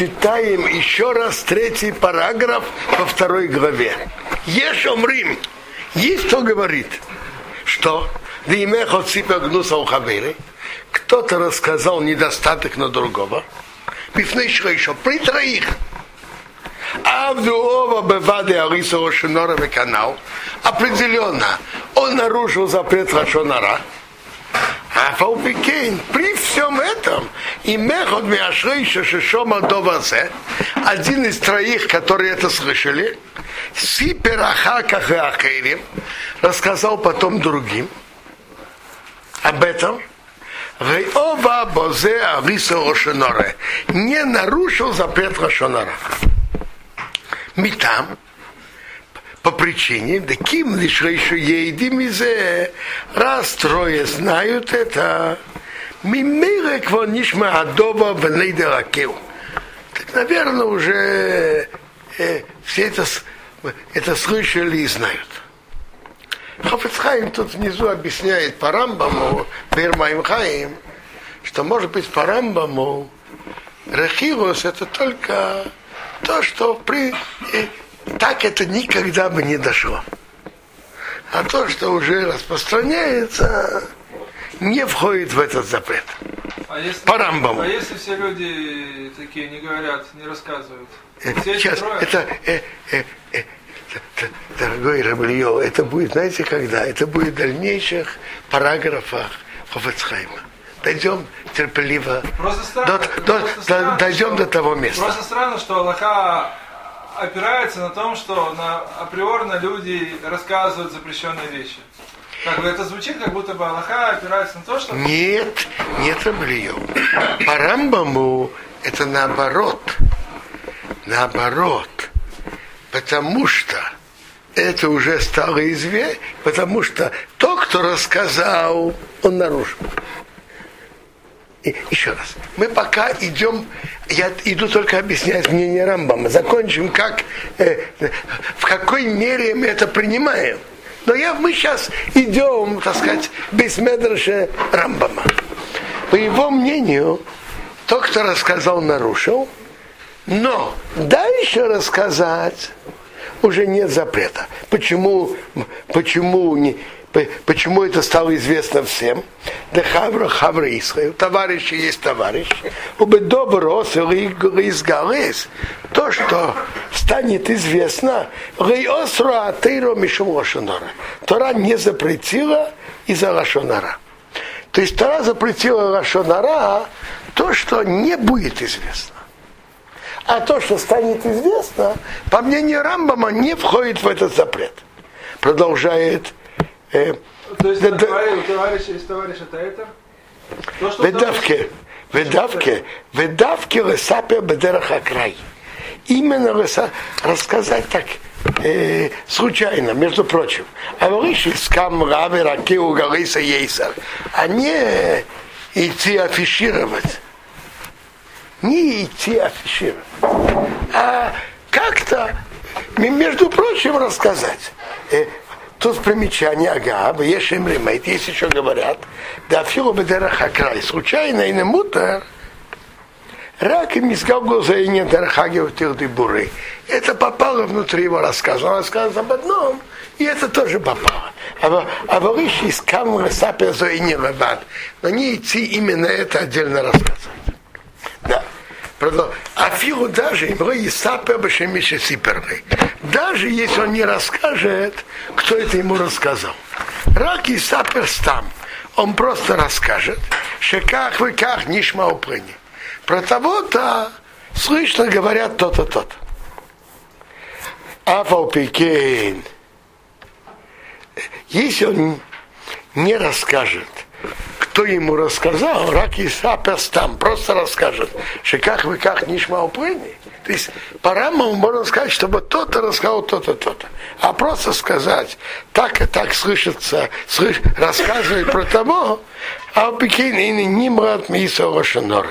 читаем еще раз третий параграф во второй главе. Ешь омрим. Есть кто говорит, что кто-то рассказал недостаток на другого. еще при троих. Авдуова Беваде Ариса Ошинора канал. Определенно, он нарушил запрет Рашонара. А Фаупикейн, при всем этом, и Мехот Миашрейша Шишома Довазе, один из троих, которые это слышали, Сипер Ахаках и Ахерим, рассказал потом другим об этом, Рейова Бозе Ариса Ошиноре не нарушил запрет Рашонара. Митам, по причине, да ким лишь еще едим из раз трое знают это, мимире квонишма адова венейдеракеу. Так, наверное, уже э, все это, это слышали и знают. Хафицхайм тут внизу объясняет по Рамбаму, Бермаим Хаим, что может быть по Рамбаму Рахирус это только то, что при, и, так это никогда бы не дошло. А то, что уже распространяется, не входит в этот запрет. А если, По Рамбаму. А если все люди такие не говорят, не рассказывают? Э, Все Сейчас, трое? это, э, э, э, дорогой Раблио, это будет, знаете, когда? Это будет в дальнейших параграфах Хофецхайма. Дойдем терпеливо, Просто странно, до- до- просто до- странно, дойдем что- до того места. Просто странно, что Аллаха опирается на том, что на, априорно люди рассказывают запрещенные вещи. Как бы это звучит, как будто бы Аллаха опирается на то, что... Нет, нет Раблио. По Рамбаму это наоборот. Наоборот. Потому что это уже стало известно, потому что тот, кто рассказал, он нарушил. Еще раз. Мы пока идем, я иду только объяснять мнение Рамбама. Закончим, как, э, в какой мере мы это принимаем. Но я, мы сейчас идем, так сказать, без медраша Рамбама. По его мнению, тот, кто рассказал, нарушил, но дальше рассказать уже нет запрета. Почему, почему, не, почему это стало известно всем? Да хавра хавра Исраил, товарищи есть товарищи. Убы добро изгалес. То, что станет известно, Рейосра Атейро Мишум Лошонара. Тора не запретила из-за Лошонара. То есть Тора запретила Лошонара то, что не будет известно. А то, что станет известно, по мнению Рамбама, не входит в этот запрет. Продолжает э, То есть Да, да. товарищ, у товарища товарищ это? То, что Ведавке, ведавке, ведавке лесапе бедераха край. Именно леса- рассказать так э, случайно, между прочим. А вышли с камравы раки у Галиса Ейсар, а не идти афишировать. Не идти афишировать. А как-то, между прочим, рассказать. Э, Тут примечание, ага, в Ешем Ремейт, есть еще говорят, да филу бедераха край, случайно и не мутер, рак и мизгал глаза и не дархаги в тех буры. Это попало внутри его рассказа. Он рассказывал об одном, и это тоже попало. А, а из камера сапезо и не леват. Но не идти именно это отдельно рассказывать. Продол- А даже. Даже если он не расскажет, кто это ему рассказал. Рак и сапер стам. Он просто расскажет, что как вы как нишма упрыни. Про того-то слышно говорят то-то, то-то. Афалпикейн. Если он не расскажет, кто ему рассказал, рак и сапес там просто расскажет, что как вы как нишма упрыни. То есть по Рамбаму можно сказать, чтобы то-то рассказал то-то, то-то. А просто сказать, так и так слышится, слыш, рассказывает про того, а Пекин и Нимрат Миса Рошанора.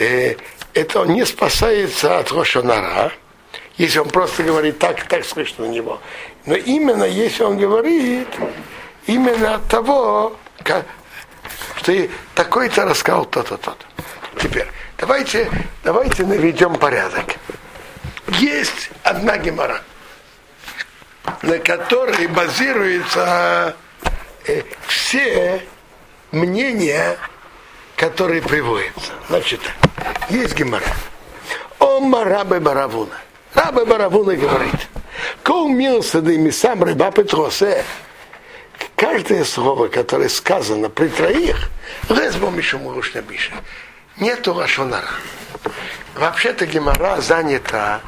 Э, Это он не спасается от Рошанара, если он просто говорит так, так слышно на него. Но именно если он говорит именно от того, как, что и такой-то рассказал то-то, то-то. Теперь, Давайте, давайте наведем порядок. Есть одна гемора, на которой базируются э, все мнения, которые приводятся. Значит, есть гемора. Ома рабы баравуна. Рабы баравуна говорит. Кол милсады сам рыба петросе. Каждое слово, которое сказано при троих, резбом еще муруш напишет. Нету лашонара. Вообще-то Гемора занята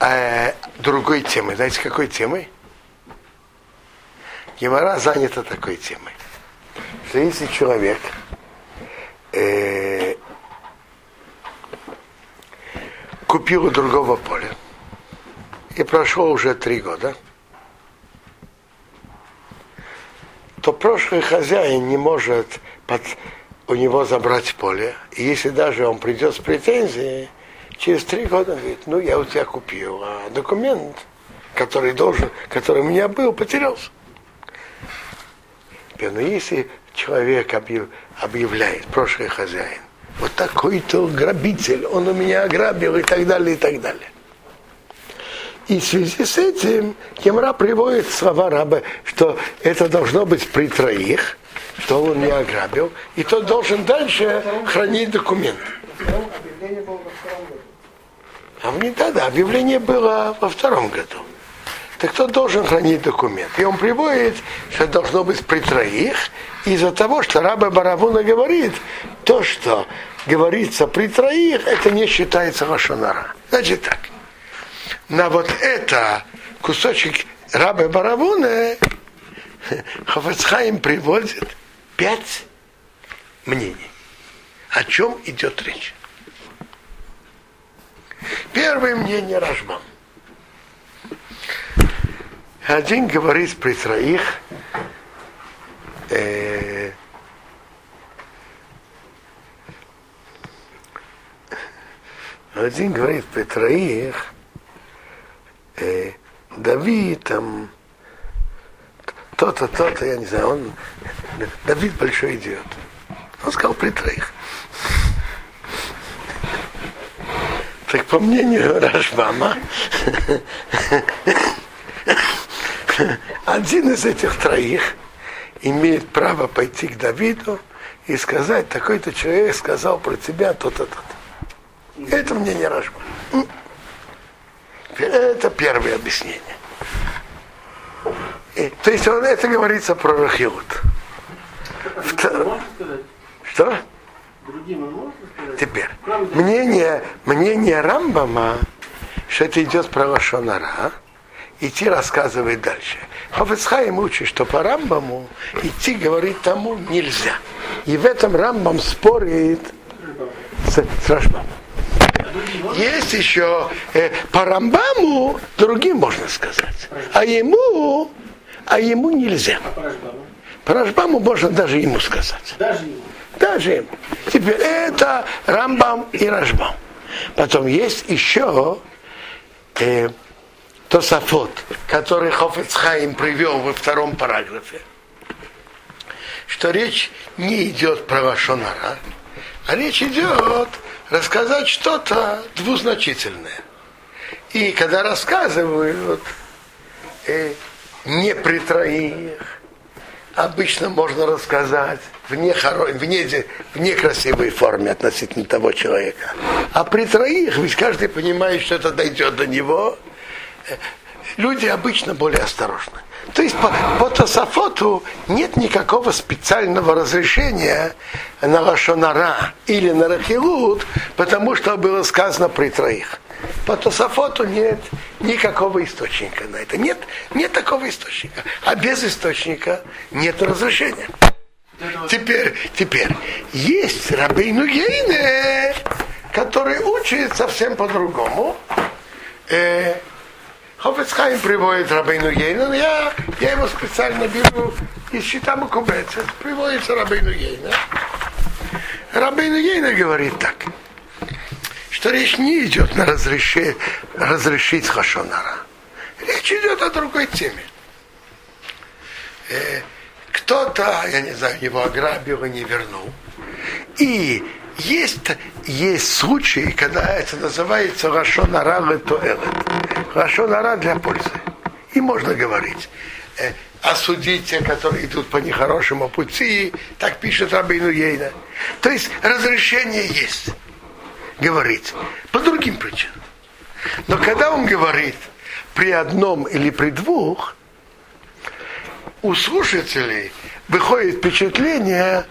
э, другой темой. Знаете, какой темой? Гемора занята такой темой. Что если человек э, купил у другого поля, и прошло уже три года, то прошлый хозяин не может под, у него забрать поле. И если даже он придет с претензией, через три года говорит, ну я у тебя купил, а документ, который должен, который у меня был, потерялся. Но если человек объявляет, прошлый хозяин, вот такой-то грабитель, он у меня ограбил и так далее, и так далее. И в связи с этим Кемра приводит слова раба, что это должно быть при троих, что он не ограбил, и тот должен дальше хранить документ. А мне тогда объявление было во втором году. Так кто должен хранить документ? И он приводит, что должно быть при троих, из-за того, что раба Барабуна говорит, то, что говорится при троих, это не считается лошонара. Значит так. На вот это кусочек раба Барабуна Хафацхайм приводит пять мнений. О чем идет речь? Первое мнение Рашбам. Один говорит при троих, э, один говорит при троих, Давид там, то-то, то-то, я не знаю, он, Давид большой идиот. Он сказал при троих. Так по мнению Рашбама, один из этих троих имеет право пойти к Давиду и сказать, такой-то человек сказал про тебя то-то, то-то. Это мнение Рашба. Это первое объяснение. И, то есть он, это говорится про Рахилут. Втор... Что? Теперь, мнение, мнение Рамбама, что это идет про Лошонара, идти рассказывать дальше. Хофицхайм учит, что по Рамбаму идти говорить тому нельзя. И в этом Рамбам спорит с, с Рашбамом. Есть еще э, по Рамбаму другим можно сказать, а ему, а ему нельзя. По Рашбаму можно даже ему сказать. Даже ему. Даже ему. Теперь это Рамбам и Рашбам. Потом есть еще э, Тосафот, который Хофецхайм привел во втором параграфе, что речь не идет про Вашонара, а речь идет рассказать что-то двузначительное. И когда рассказывают э, не при троих, обычно можно рассказать в, нехоро... в, не... в некрасивой форме относительно того человека. А при троих, ведь каждый понимает, что это дойдет до него, э, люди обычно более осторожны. То есть по, по Тософоту нет никакого специального разрешения на Лашонара или на Рахилут, потому что было сказано при троих. По Тософоту нет никакого источника на это. Нет, нет такого источника. А без источника нет разрешения. Теперь, теперь, есть Рабейну Гейне, который учит совсем по-другому. Э, Хофецхайм приводит Рабейну Гейна, но я, я его специально беру из щита Макубеца. Приводится Рабейну Гейна. Рабейну Гейна говорит так, что речь не идет на разреши, разрешить Хашонара. Речь идет о другой теме. Э, кто-то, я не знаю, его ограбил и не вернул. И есть, есть случаи, когда это называется Рашонара Туэлет. Рашонара для пользы. И можно говорить. Э, осудить те, которые идут по нехорошему пути, так пишет Рабину Ейна. То есть разрешение есть говорить по другим причинам. Но когда он говорит при одном или при двух, у слушателей выходит впечатление,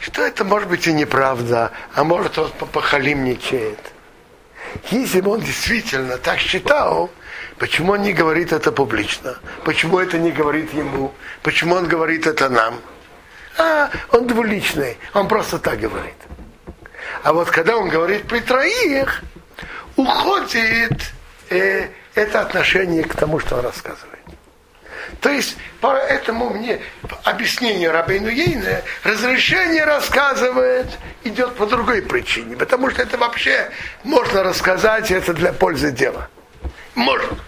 что это может быть и неправда, а может он похалимничает. Если бы он действительно так считал, почему он не говорит это публично? Почему это не говорит ему? Почему он говорит это нам? А, он двуличный, он просто так говорит. А вот когда он говорит при троих, уходит э, это отношение к тому, что он рассказывает. То есть, поэтому мне объяснение Рабейну Ейна, разрешение рассказывает, идет по другой причине. Потому что это вообще можно рассказать, это для пользы дела. Можно.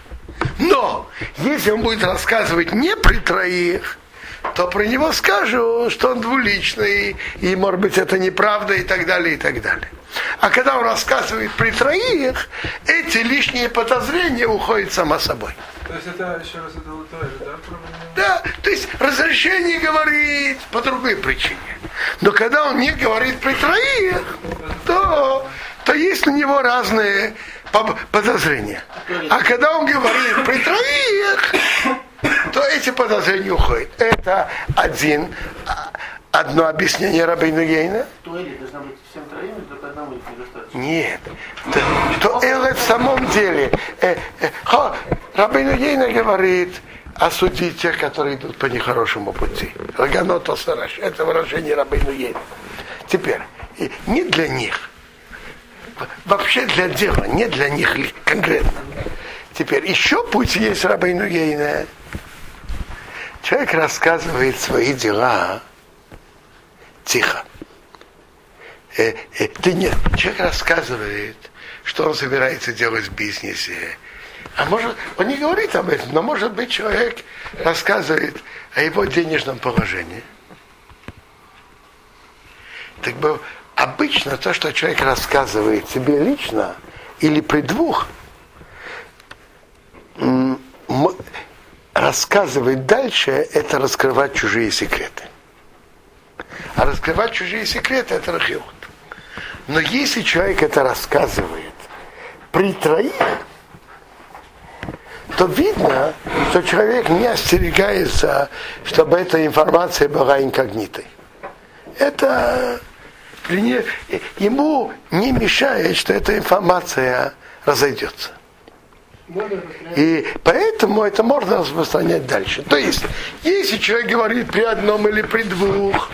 Но, если он будет рассказывать не при троих, то про него скажут, что он двуличный, и, может быть, это неправда, и так далее, и так далее. А когда он рассказывает при троих, эти лишние подозрения уходят само собой. То есть это еще раз это тоже, да? Да, то есть разрешение говорить по другой причине. Но когда он не говорит при троих, то, то есть у него разные подозрения. А когда он говорит при троих, то эти подозрения уходят. Это один, одно объяснение Рабейну Гейна. должна быть всем троим или только одному Нет. То, то это в самом деле. Э, э, Рабейну Гейна говорит, осудить тех, которые идут по нехорошему пути. Лаганото сараш. Это выражение Рабейну Гейна. Теперь, не для них. Вообще для дела, не для них конкретно. Теперь еще путь есть Рабейну Гейна. Человек рассказывает свои дела тихо. Э, э, ты нет, человек рассказывает, что он собирается делать в бизнесе. А может, он не говорит об этом, но может быть человек рассказывает о его денежном положении. Так бы обычно то, что человек рассказывает себе лично или при двух, рассказывать дальше – это раскрывать чужие секреты. А раскрывать чужие секреты – это рахиот. Но если человек это рассказывает при троих, то видно, что человек не остерегается, чтобы эта информация была инкогнитой. Это ему не мешает, что эта информация разойдется. И поэтому это можно распространять дальше. То есть, если человек говорит при одном или при двух,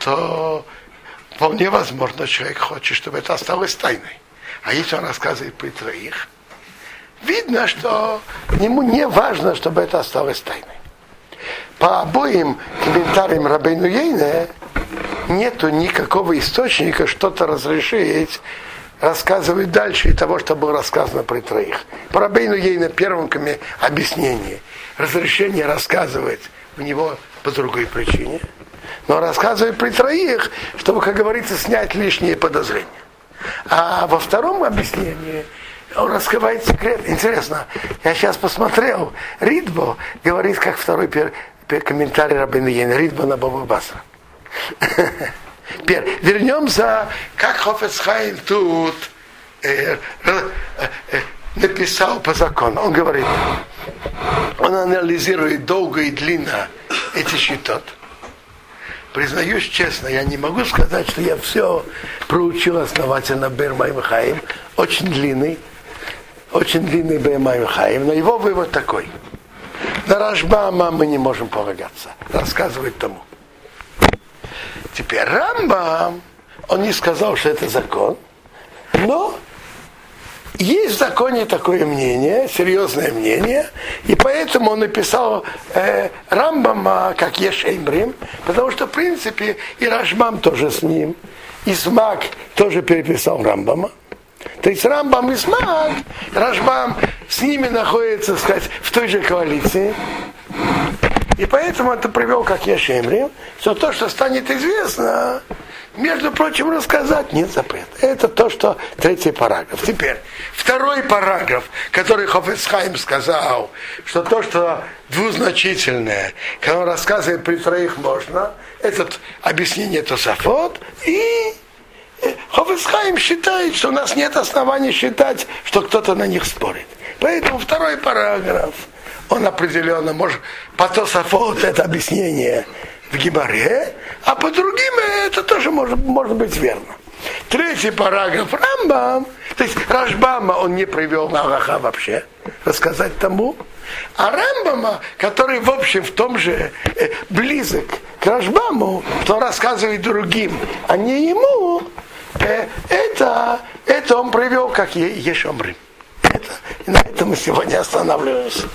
то вполне возможно, человек хочет, чтобы это осталось тайной. А если он рассказывает при троих, видно, что ему не важно, чтобы это осталось тайной. По обоим комментариям Рабейну Ейне нету никакого источника что-то разрешить рассказывать дальше и того, что было рассказано при троих. По Рабейну Ейне первом объяснении разрешение рассказывать у него по другой причине, но рассказывает при троих, чтобы, как говорится, снять лишние подозрения. А во втором объяснении он раскрывает секрет. Интересно, я сейчас посмотрел, Ридбо говорит, как второй пер, пер, комментарий Рабин Йен, Ридбо на Баба Басра. Теперь вернемся, как Хофецхайм тут э, э, э, написал по закону. Он говорит, он анализирует долго и длинно эти счетот. Признаюсь честно, я не могу сказать, что я все проучил основательно Бермайм Хаим. Очень длинный очень длинный Баймайм Хаим, но его вывод такой. На Рашбама мы не можем полагаться. Рассказывает тому. Теперь Рамбам, он не сказал, что это закон, но есть в законе такое мнение, серьезное мнение, и поэтому он написал э, Рамбама как Ешеймрим, потому что, в принципе, и Рашбам тоже с ним, и Смак тоже переписал Рамбама. То есть Рамбам и Смак, Рашбам с ними находится, сказать, в той же коалиции. И поэтому это привел, как я Шемри, что то, что станет известно, между прочим, рассказать нет запрета. Это то, что третий параграф. Теперь, второй параграф, который Хофесхайм сказал, что то, что двузначительное, когда он рассказывает при троих можно, это объяснение Тософот, и э, Хофесхайм считает, что у нас нет оснований считать, что кто-то на них спорит. Поэтому второй параграф, он определенно может, по Тософот это объяснение в Гибаре, а по другим это тоже может, может быть верно. Третий параграф Рамбам, то есть Рашбама он не привел на Аллаха вообще, рассказать тому. А Рамбама, который в общем в том же э, близок к Рашбаму, то рассказывает другим, а не ему, э, это, это он привел как Ешомрим. Это, на этом мы сегодня останавливаемся.